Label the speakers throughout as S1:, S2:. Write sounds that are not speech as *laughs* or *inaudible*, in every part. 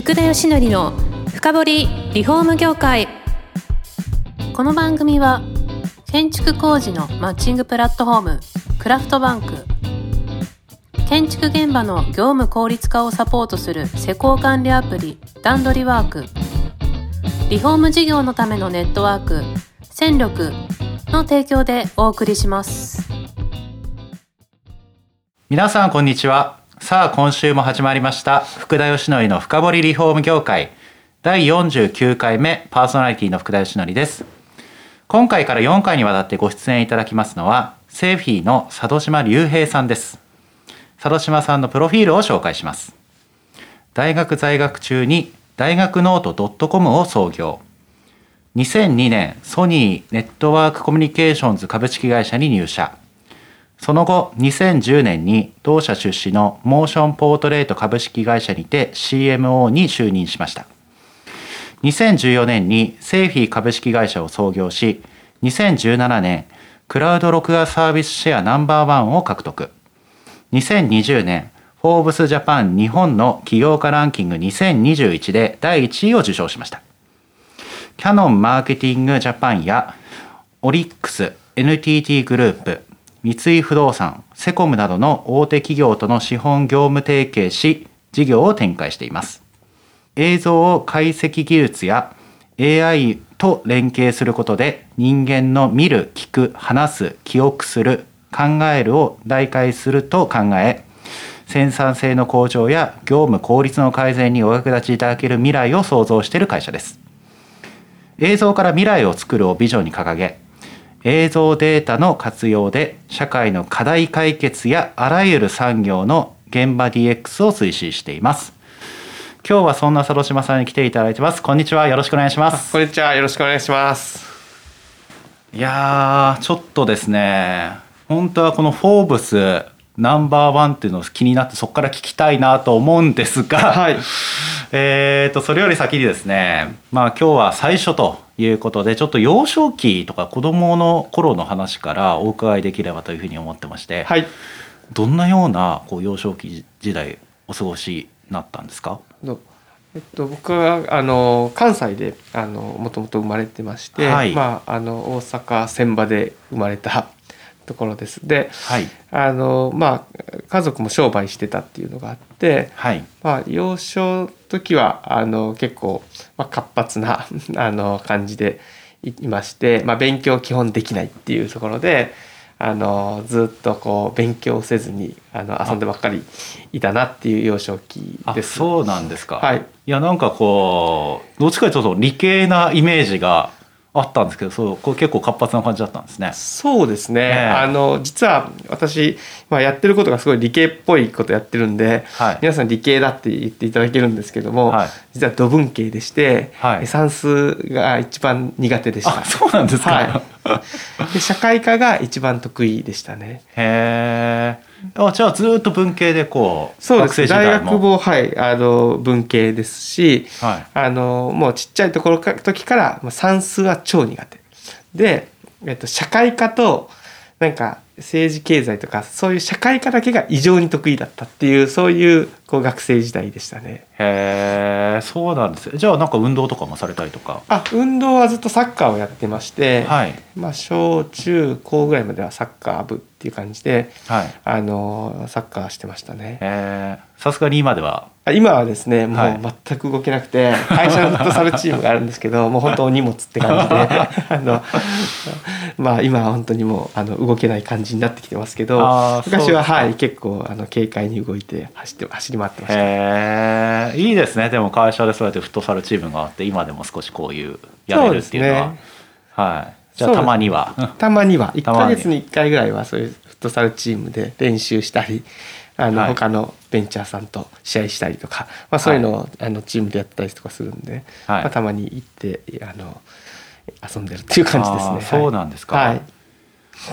S1: 福田義則の深掘リフォーム業界。この番組は建築工事のマッチングプラットフォームクラフトバンク。建築現場の業務効率化をサポートする施工管理アプリ段取りワーク。リフォーム事業のためのネットワーク戦力の提供でお送りします。
S2: 皆さんこんにちは。さあ今週も始まりました。福田義則の深掘りリフォーム業界。第49回目パーソナリティの福田義則です。今回から4回にわたってご出演いただきますのはセーフィーの佐渡島隆平さんです。佐渡島さんのプロフィールを紹介します。大学在学中に大学ノート .com を創業。2002年ソニーネットワークコミュニケーションズ株式会社に入社。その後2010年に同社出資のモーションポートレート株式会社にて CMO に就任しました。2014年にセーフィー株式会社を創業し2017年クラウド録画サービスシェアナンバーワンを獲得。2020年フォーブスジャパン日本の起業家ランキング2021で第1位を受賞しました。キャノンマーケティングジャパンやオリックス NTT グループ三井不動産セコムなどの大手企業との資本業務提携し事業を展開しています。映像を解析技術や AI と連携することで人間の見る聞く話す記憶する考えるを代替すると考え生産性の向上や業務効率の改善にお役立ちいただける未来を創造している会社です。映像から未来を作るをビジョンに掲げ映像データの活用で社会の課題解決やあらゆる産業の現場 DX を推進しています。今日はそんな佐渡島さんに来ていただいてます。こんにちは。よろしくお願いします。
S3: こんにちは。よろしくお願いします。
S2: いやちょっとですね。本当はこの「フォーブスナンバーワンっていうのを気になってそこから聞きたいなと思うんですが、
S3: はい、
S2: えーとそれより先にですね。まあ今日は最初ということでちょっと幼少期とか子どもの頃の話からお伺いできればというふうに思ってまして、
S3: はい、
S2: どんなようなこう幼少期時代お過ごしになったんですか？
S3: えっと、僕はあの関西であのもともと生まれてまして、はい、まあ、あの大阪船場で生まれたところです。で、はい、あのまあ家族も商売してたっていうのがあって、はい、まあ幼少時はあの結構、まあ、活発な *laughs* あの感じでいまして、まあ、勉強基本できないっていうところで。あのずっとこう勉強せずにあの遊んでばっかりいたなっていう幼少期です
S2: そうなんですか、
S3: はい、
S2: いやなんかこうどっちかというと理系なイメージがあったんですけどそうこれ結構活発な感じだったんですね。
S3: そうですね、えー、あの実は私、まあ、やってることがすごい理系っぽいことやってるんで、はい、皆さん理系だって言っていただけるんですけども、はい、実は土文系でして、はい、算数が一番苦手でした。
S2: そうなんですか、はい、
S3: で社会科が一番得意でしたね。
S2: へえ。あじゃあずっと文系でこ
S3: うそうです。大学もはいあの文系ですし、はい、あのもうちっちゃいところか時から算数は超苦手。で、えっと、社会科となんか政治経済とかそういう社会科だけが異常に得意だったっていうそういうこう学生時代でしたね。
S2: へえそうなんですじゃあなんか運動とかもされたりとか？
S3: あ運動はずっとサッカーをやってまして、はい、まあ小中高ぐらいまではサッカー部っていう感じで、はい、あのサッカーしてましたね。
S2: へえさすがに今では
S3: 今はですねもう全く動けなくて、はい、会社のフットサルチームがあるんですけど *laughs* もう本当お荷物って感じで *laughs* あのまあ今は本当にもうあの動けない感じになってきてますけど昔ははい結構あの軽快に動いて走って走り回ってました。
S2: へいいですね。でも会社でそうやってフットサルチームがあって今でも少しこういうやれるっていうのは。ね、はい。じゃあたまには。
S3: たまには。1か *laughs* 月に1回ぐらいはそういうフットサルチームで練習したりあの、はい、他のベンチャーさんと試合したりとか、まあ、そういうのを、はい、あのチームでやったりとかするんで、はい、まあ、たまに行ってあの遊んでるっていう感じですね。
S2: そうなんですか、はい、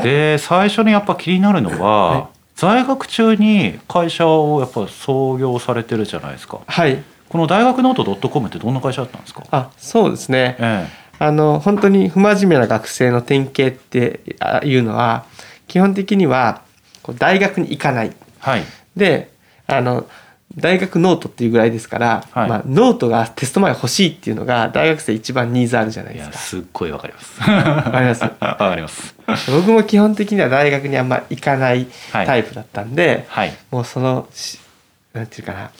S2: で最初にやっぱ気になるのは、在学中に会社をやっぱ創業されてるじゃないですか。
S3: はい。
S2: この大学ノート .com ってどんな会社だったんですか？
S3: あそうですね、ええ、あの本当に不真面目な学生の典型っていうのは基本的には大学に行かない、
S2: はい、
S3: であの大学ノートっていうぐらいですから、はい、まあ、ノートがテスト前欲しいっていうのが大学生一番ニーズあるじゃないですか。
S2: すっごいわかります。
S3: わかります？*laughs* わ
S2: かります。
S3: 僕も基本的には大学にあんま行かないタイプだったんで、はい、もうそのなんていうかな。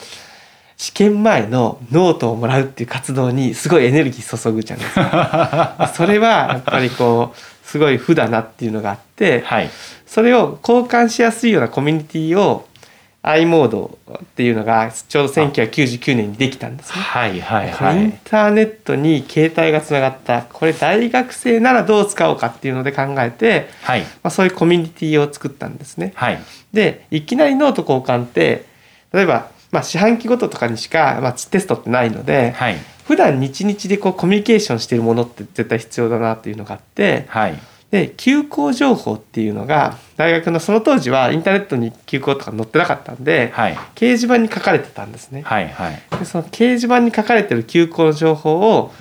S3: 試験前のノートをもらうっていう活動にすごいエネルギー注ぐじゃないですか。*laughs* それはやっぱりこうすごい負だなっていうのがあって、はい、それを交換しやすいようなコミュニティを i モードっていうのがちょうど1999年にできたんですね。
S2: はいはいはい。
S3: インターネットに携帯がつながったこれ大学生ならどう使おうかっていうので考えて、はい、まあ、そういうコミュニティを作ったんですね。はい、でいきなりノート交換って例えば、まあ、四半期ごととかにしか、まあ、テストってないので、はい、普段日々でこうコミュニケーションしているものって絶対必要だなっていうのがあって。はいで休校情報っていうのが大学のその当時はインターネットに休校とか載ってなかったんで、はい、掲示板に書かれてたんですね。はいはい、でその掲示板に書かれてる休校の情報を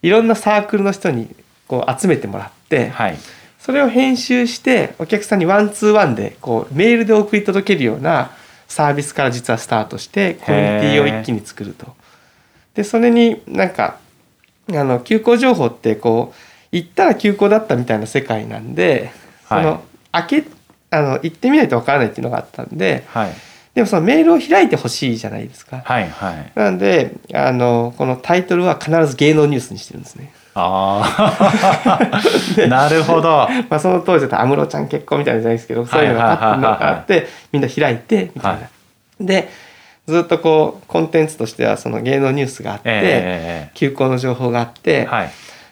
S3: いろんなサークルの人にこう集めてもらって、はい、それを編集してお客さんにワンツーワンでこうメールで送り届けるようなサービスから実はスタートしてコミュニティを一気に作ると。でそれになんかあの休校情報ってこう行ったら休校だったみたいな世界なんで、はい、その開けあの行ってみないとわからないっていうのがあったんで、はい、でもそのメールを開いてほしいじゃないですか。はいはい、なんであのこのタイトルは必ず芸能ニュースにしてるんですね。あ
S2: あ *laughs* なるほど。*laughs*
S3: まあその当時だと安室ちゃん結婚みたいなじゃないですけどそういうのがあってみんな開いてみたいな。はい、でずっとこうコンテンツとしてはその芸能ニュースがあって、えー、休校の情報があって、はい、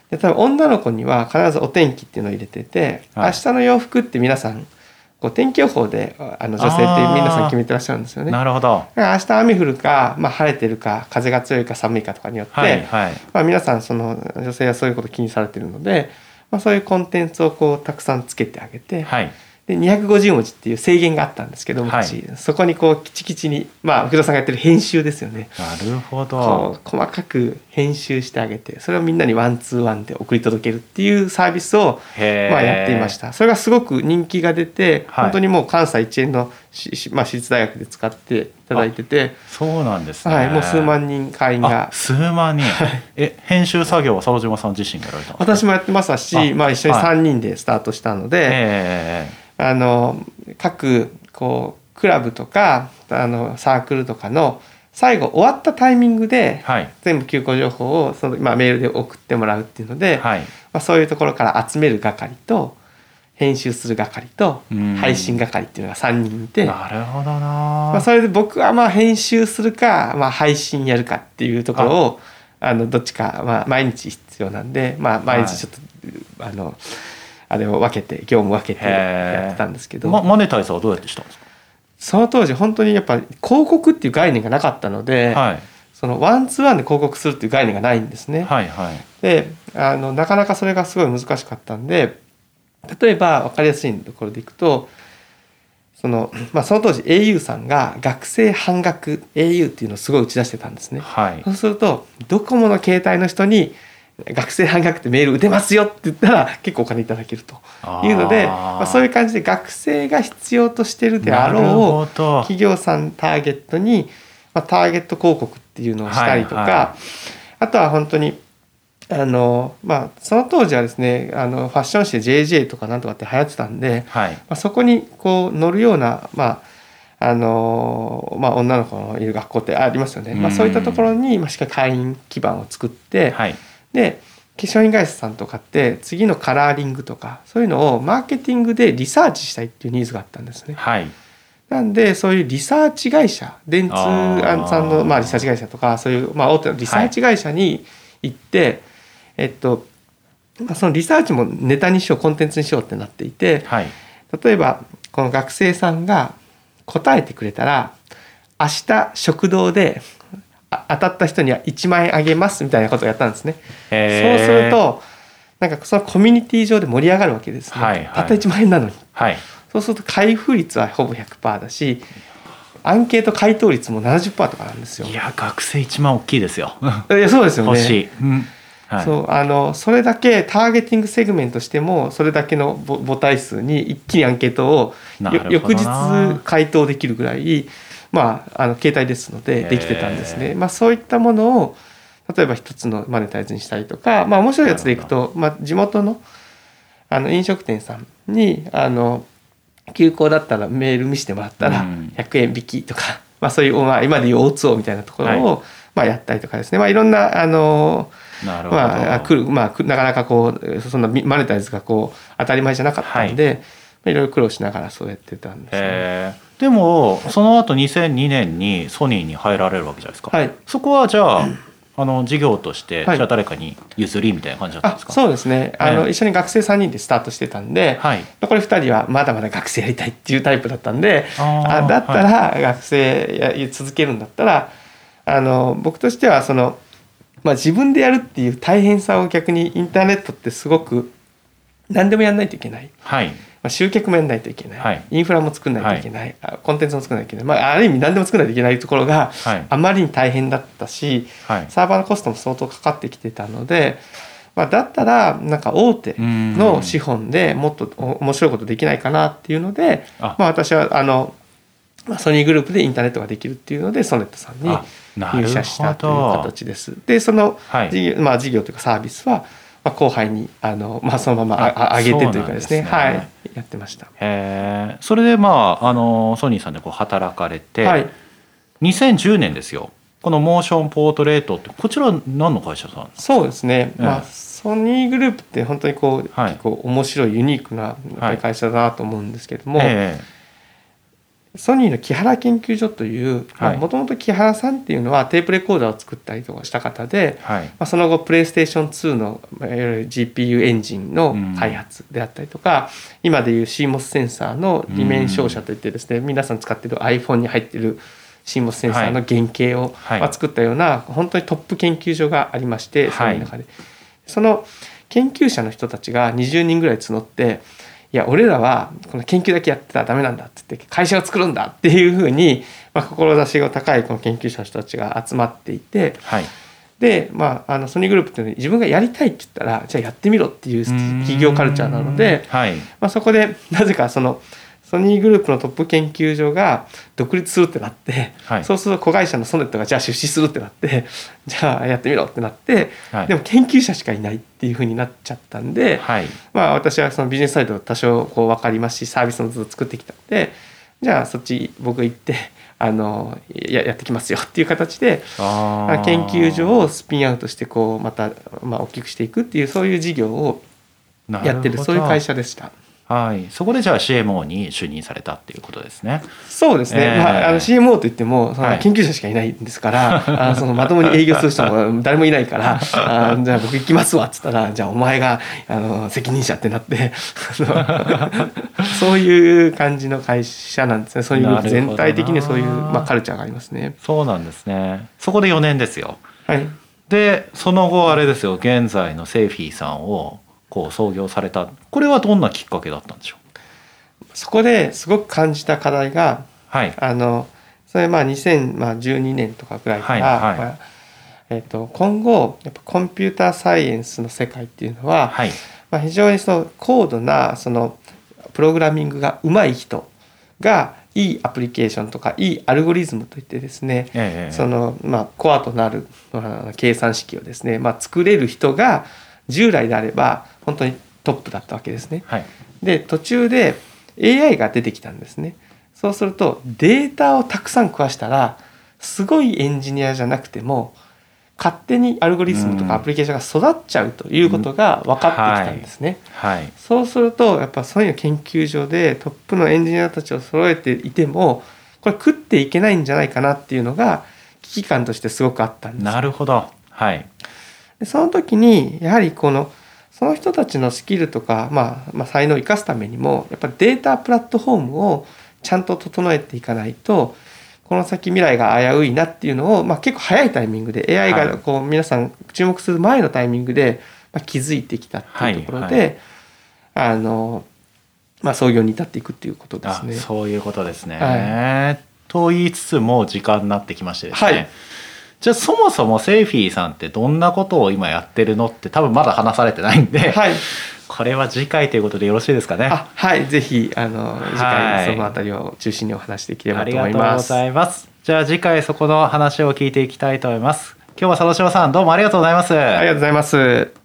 S3: で多分女の子には必ずお天気っていうのを入れてて、はい、明日の洋服って皆さんこう天気予報であの女性って皆さん決めてらっしゃるんですよね。
S2: なるほど。
S3: 明日雨降るか、まあ、晴れてるか風が強いか寒いかとかによって、はいはい、まあ、皆さんその女性はそういうこと気にされてるので、まあ、そういうコンテンツをこうたくさんつけてあげて、はい、で250文字っていう制限があったんですけどはい、そこにこうきちきちにまあ福田さんがやってる編集ですよね。
S2: なるほど。
S3: 細かく編集してあげてそれをみんなにワンツーワンで送り届けるっていうサービスをまあやっていました。それがすごく人気が出て、はい、本当にもう関西一円のまあ、私立大学で使っていただいてて
S2: そうなんですね、
S3: はい、もう数万人会員が。
S2: 数万人。え編集作業は佐島さん自身がやられたんですか？
S3: 私もやってますしまあ、一緒に3人でスタートしたので、えーあの各こうクラブとかあのサークルとかの最後終わったタイミングで、全部休校情報をその、まあ、メールで送ってもらうっていうので、はい、まあ、そういうところから集める係と編集する係と配信係っていうのが3人いて
S2: なるほどな、
S3: まあ、それで僕はまあ編集するか、まあ、配信やるかっていうところをあのどっちか、まあ、毎日必要なんで、まあ、毎日ちょっと、はい、あの。あれを分けて業務分けてやってたんですけど、
S2: ま、マネタイズはどうやってしたんですか？
S3: その当時本当にやっぱ広告っていう概念がなかったので、はい、そのワンツーワンで広告するっていう概念がないんですね。はいはい、であのなかなかそれがすごい難しかったんで例えば分かりやすいところでいくとその,、まあ、その当時 au さんが学生半額 au っていうのをすごい打ち出してたんですね。はい、そうするとドコモの携帯の人に学生半額ってメール打てますよって言ったら結構お金いただけるというのでまあ、そういう感じで学生が必要としてるであろう企業さんターゲットに、まあ、ターゲット広告っていうのをしたりとか、はいはい、あとは本当にあのまあその当時はですねあのファッション誌で JJ とかなんとかって流行ってたんで、はい、まあ、そこにこう乗るようなまああのまあ、女の子のいる学校ってありますよね、まあ、そういったところに、まあ、しっかり会員基盤を作って、はい、で化粧品会社さんとかって次のカラーリングとかそういうのをマーケティングでリサーチしたいっていうニーズがあったんですね。はい、なんでそういうリサーチ会社電通さんのまあリサーチ会社とかそういうまあ大手のリサーチ会社に行って、はい、えっとそのリサーチもネタにしようコンテンツにしようってなっていて、はい、例えばこの学生さんが答えてくれたら明日食堂で当たった人には1万円あげますみたいなことをやったんですね。そうするとなんかそのコミュニティ上で盛り上がるわけですね。はいはい、たった1万円なのに、はい、そうすると開封率はほぼ100%だしアンケート回答率も70%とかなんですよ。
S2: いや学生1万大きいですよ。
S3: いやそうですよ
S2: ね。うん
S3: はい、そうあのそれだけターゲティングセグメントしてもそれだけの母体数に一気にアンケートを翌日回答できるぐらいまあ、あの携帯ですのでできてたんですね。まあ、そういったものを例えば一つのマネタイズにしたりとか、まあ、面白いやつでいくと、まあ、地元のあの飲食店さんにあの休校だったらメール見せてもらったら100円引きとか、まあ、そういう、まあ、今でいう O2O みたいなところを、まあ、やったりとかですね、まあ、いろんなあのまあ、来るまあ、なかなかこうそんなマネタイズがこう当たり前じゃなかったんで、はいいろいろ苦労しながらそうやってたんです、ね、
S2: でもその後2002年にソニーに入られるわけじゃないですか、はい、そこはじゃああの事業として、じゃあ誰かに譲りみたいな感じだったんですか
S3: そうですねあの、一緒に学生3人でスタートしてたんで、はい、残り2人はまだまだ学生やりたいっていうタイプだったんであだったら学生や続けるんだったらあの僕としてはその、まあ、自分でやるっていう大変さを逆にインターネットってすごく何でもやらないといけない。はい。まあ、集客もやらないといけない、はい、インフラも作らないといけない、はい、コンテンツも作らないといけない、まあ、ある意味何でも作らないといけないところがあまりに大変だったし、はい、サーバーのコストも相当かかってきてたので、まあ、だったらなんか大手の資本でもっと面白いことできないかなっていうのでまあ、私はあのソニーグループでインターネットができるっていうのでソネットさんに入社したという形です。でその事業,、まあ、事業というかサービスはまあ、後輩にあの、まあ、そのまま上げてというかですね、ね、はい、やってました。
S2: へそれでまああのソニーさんでこう働かれて、はい、2010年ですよ。このモーションポートレートってこちら何の会社さん
S3: そうですね、えー、まあ、ソニーグループって本当にこう、はい、結構面白いユニークな会社だなと思うんですけれども、えーソニーの木原研究所というもともと木原さんっていうのはテープレコーダーを作ったりとかした方で、はい、まあ、その後プレイステーション2のいわゆる GPU エンジンの開発であったりとか、うん、今でいう CMOS センサーの二面照射といってですね、うん、皆さん使ってる iPhone に入ってる CMOS センサーの原型を、はい、作ったような本当にトップ研究所がありまして、その中で。その研究者の人たちが20人ぐらい募っていや俺らはこの研究だけやってたらダメなんだっつって会社を作るんだっていうふうに、まあ、志が高いこの研究者の人たちが集まっていて、はい、で、まあ、あのソニーグループっていうのは自分がやりたいって言ったらじゃあやってみろっていう企業カルチャーなので、はい、まあ、そこでなぜかそのソニーグループのトップ研究所が独立するってなって、はい、そうすると子会社のソネットがじゃあ出資するってなって *laughs* じゃあやってみろってなって、はい、でも研究者しかいないっていうふうになっちゃったんで、はい、まあ私はそのビジネスサイド多少こう分かりますしサービスもずっと作ってきたんでじゃあそっち僕行ってあのややってきますよっていう形で研究所をスピンアウトしてこうまた、まあ、大きくしていくっていうそういう事業をやってるそういう会社でした。
S2: はい、そこでじゃあ CMO に就任されたっていうことですね。
S3: そうですね。えー、まあ、あの CMO といっても、その研究者しかいないんですから、はい、あそのまともに営業する人も *laughs* 誰もいないから、あじゃあ僕行きますわっつったら、じゃあお前があの責任者ってなって、*laughs* そういう感じの会社なんですね。そういう全体的にそういうまあカルチャーがありますね。
S2: そうなんですね。そこで4年ですよ。はい。でその後あれですよ。現在のセーフィーさんをこう創業された。これはどんなきっかけだったんでしょ
S3: う？そこですごく感じた課題が、はい、あのそれまあ2012年とかぐらいから、はいはい、えー、と今後やっぱコンピューターサイエンスの世界っていうのは、はい、まあ、非常にその高度なそのプログラミングがうまい人がいいアプリケーションとかいいアルゴリズムといってですね、ええ、そのまあコアとなる計算式をですね、まあ、作れる人が従来であれば本当にトップだったわけですね。はい、で途中で AI が出てきたんですね。そうするとデータをたくさん食わしたらすごいエンジニアじゃなくても勝手にアルゴリズムとかアプリケーションが育っちゃうということが分かってきたんですね。はい、はい、そうするとやっぱそういう研究所でトップのエンジニアたちを揃えていてもこれ食っていけないんじゃないかなっていうのが危機感としてすごくあったんです。
S2: なるほど。はい。
S3: でその時にやはりこのその人たちのスキルとか、まあ、まあ才能を生かすためにもやっぱデータプラットフォームをちゃんと整えていかないとこの先未来が危ういなっていうのを、まあ、結構早いタイミングで AI がこう皆さん注目する前のタイミングで、まあ、気づいてきたっていうところで、はいはい、あのまあ、創業に至っていくっていうことですね。
S2: そういうことですね、はい、と言いつつも時間になってきましてですね、はいじゃあそもそもセーフィーさんってどんなことを今やってるのって多分まだ話されてないんで、はい、これは次回ということでよろしいですかね？
S3: はい。ぜひあの次回そのあたりを中心にお話できればと思います、ありがとうご
S2: ざいます。じゃあ次回そこの話を聞いていきたいと思います。今日は佐渡島さんどうもありがとうございます。
S3: ありがとうございます